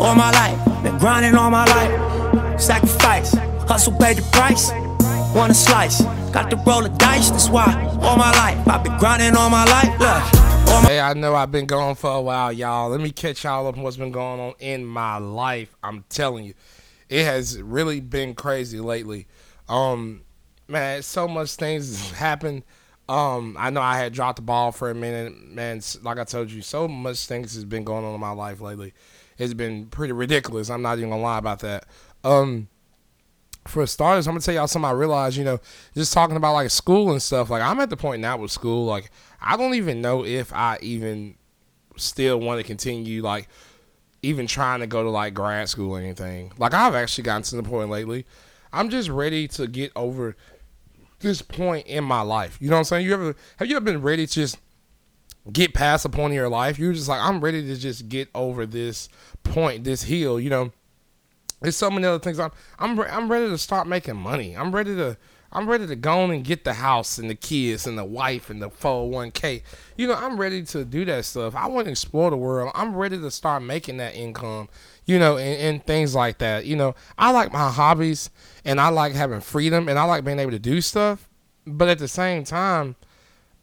all my life. Been grinding all my life. Sacrifice, hustle paid the price. Want a slice, got to roll the dice. That's why all my life I've been grinding all my life. Look. Hey, I know I've been gone for a while, y'all. Let me catch y'all up on what's been going on in my life. I'm telling you, it has really been crazy lately. Um, man, so much things has happened. Um, I know I had dropped the ball for a minute, man. Like I told you, so much things has been going on in my life lately. It's been pretty ridiculous. I'm not even gonna lie about that. Um, for starters, I'm gonna tell y'all something I realized, you know, just talking about like school and stuff. Like I'm at the point now with school, like I don't even know if I even still want to continue like even trying to go to like grad school or anything. Like I've actually gotten to the point lately. I'm just ready to get over this point in my life. You know what I'm saying? You ever have you ever been ready to just get past a point in your life? You're just like, I'm ready to just get over this point, this hill, you know. There's so many other things. I'm I'm I'm ready to start making money. I'm ready to I'm ready to go on and get the house and the kids and the wife and the 401k. You know, I'm ready to do that stuff. I want to explore the world. I'm ready to start making that income, you know, and, and things like that. You know, I like my hobbies and I like having freedom and I like being able to do stuff. But at the same time,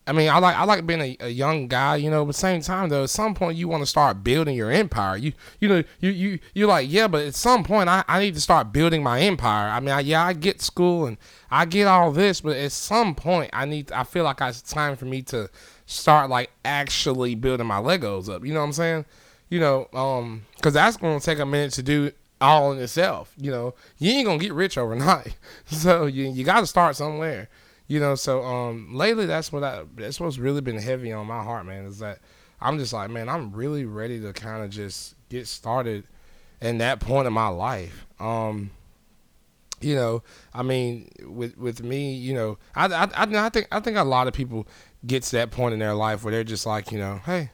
I mean, I like I like being a, a, young guy, you know. But same time, though, at some point you want to start building your empire. You you know you you you're like yeah, but at some point I, I need to start building my empire. I mean, I, yeah, I get school and I get all this, but at some point I need I feel like it's time for me to start like actually building my Legos up. You know what I'm saying? You know, um, because that's gonna take a minute to do all in itself. You know, you ain't gonna get rich overnight, so you you got to start somewhere you know so um lately that's what i that's what's really been heavy on my heart man is that i'm just like man i'm really ready to kind of just get started in that point in my life. Um you know i mean with with me you know i i, I think i think a lot of people get to that point in their life where they're just like you know hey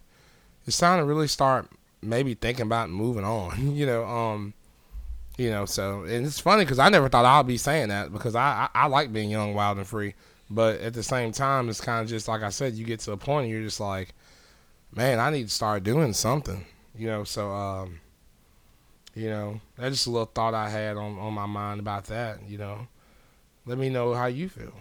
it's time to really start maybe thinking about moving on you know um you know, so and it's funny because I never thought I'd be saying that because I, I, I like being young, wild, and free. But at the same time, it's kind of just like I said, you get to a point you're just like, man, I need to start doing something. You know, so um, you know, that's just a little thought I had on on my mind about that. You know, let me know how you feel.